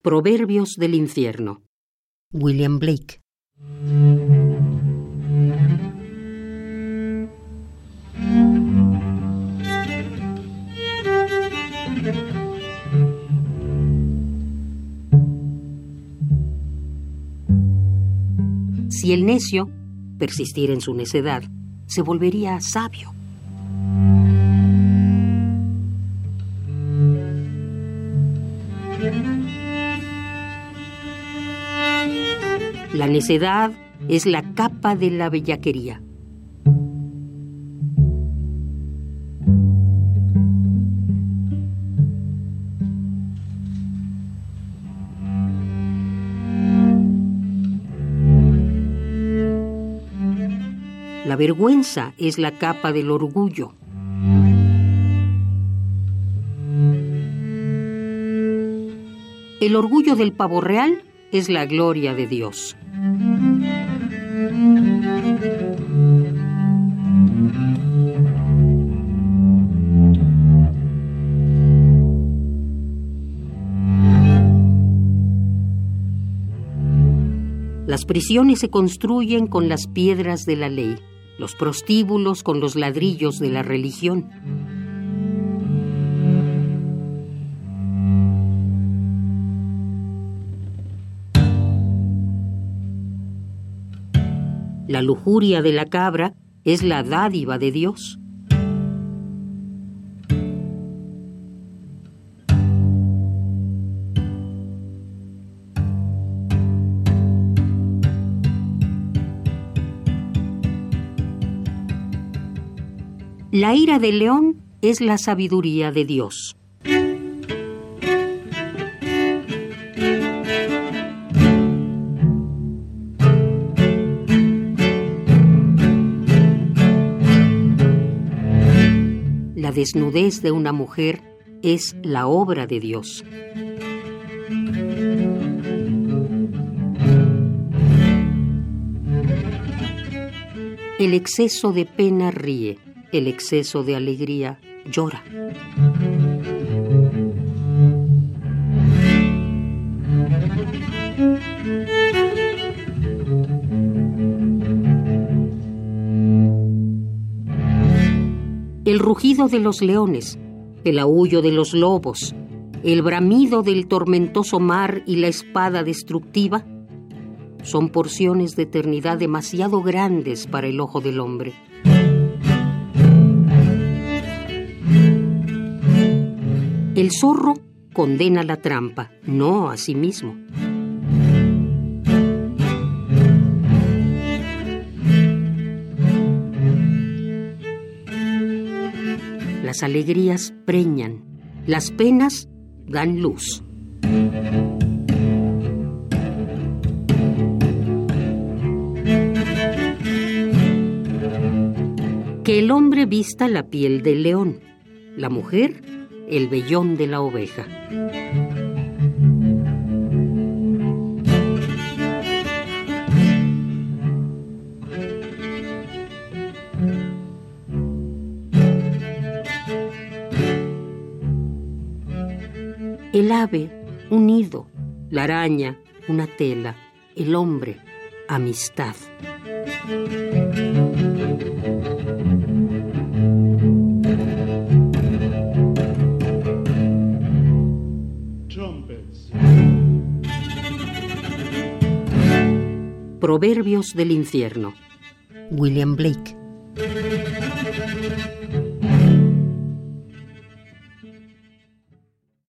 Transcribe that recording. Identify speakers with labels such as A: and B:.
A: Proverbios del infierno.
B: William Blake.
A: Si el necio persistiera en su necedad, se volvería sabio. La necedad es la capa de la bellaquería. La vergüenza es la capa del orgullo. El orgullo del pavo real es la gloria de Dios. Las prisiones se construyen con las piedras de la ley, los prostíbulos con los ladrillos de la religión. La lujuria de la cabra es la dádiva de Dios. La ira del león es la sabiduría de Dios. La desnudez de una mujer es la obra de Dios. El exceso de pena ríe, el exceso de alegría llora. El rugido de los leones, el aullo de los lobos, el bramido del tormentoso mar y la espada destructiva son porciones de eternidad demasiado grandes para el ojo del hombre. El zorro condena la trampa, no a sí mismo. Las alegrías preñan, las penas dan luz. Que el hombre vista la piel del león, la mujer el vellón de la oveja. El ave, un nido, la araña, una tela, el hombre, amistad. Proverbios del infierno.
B: William Blake.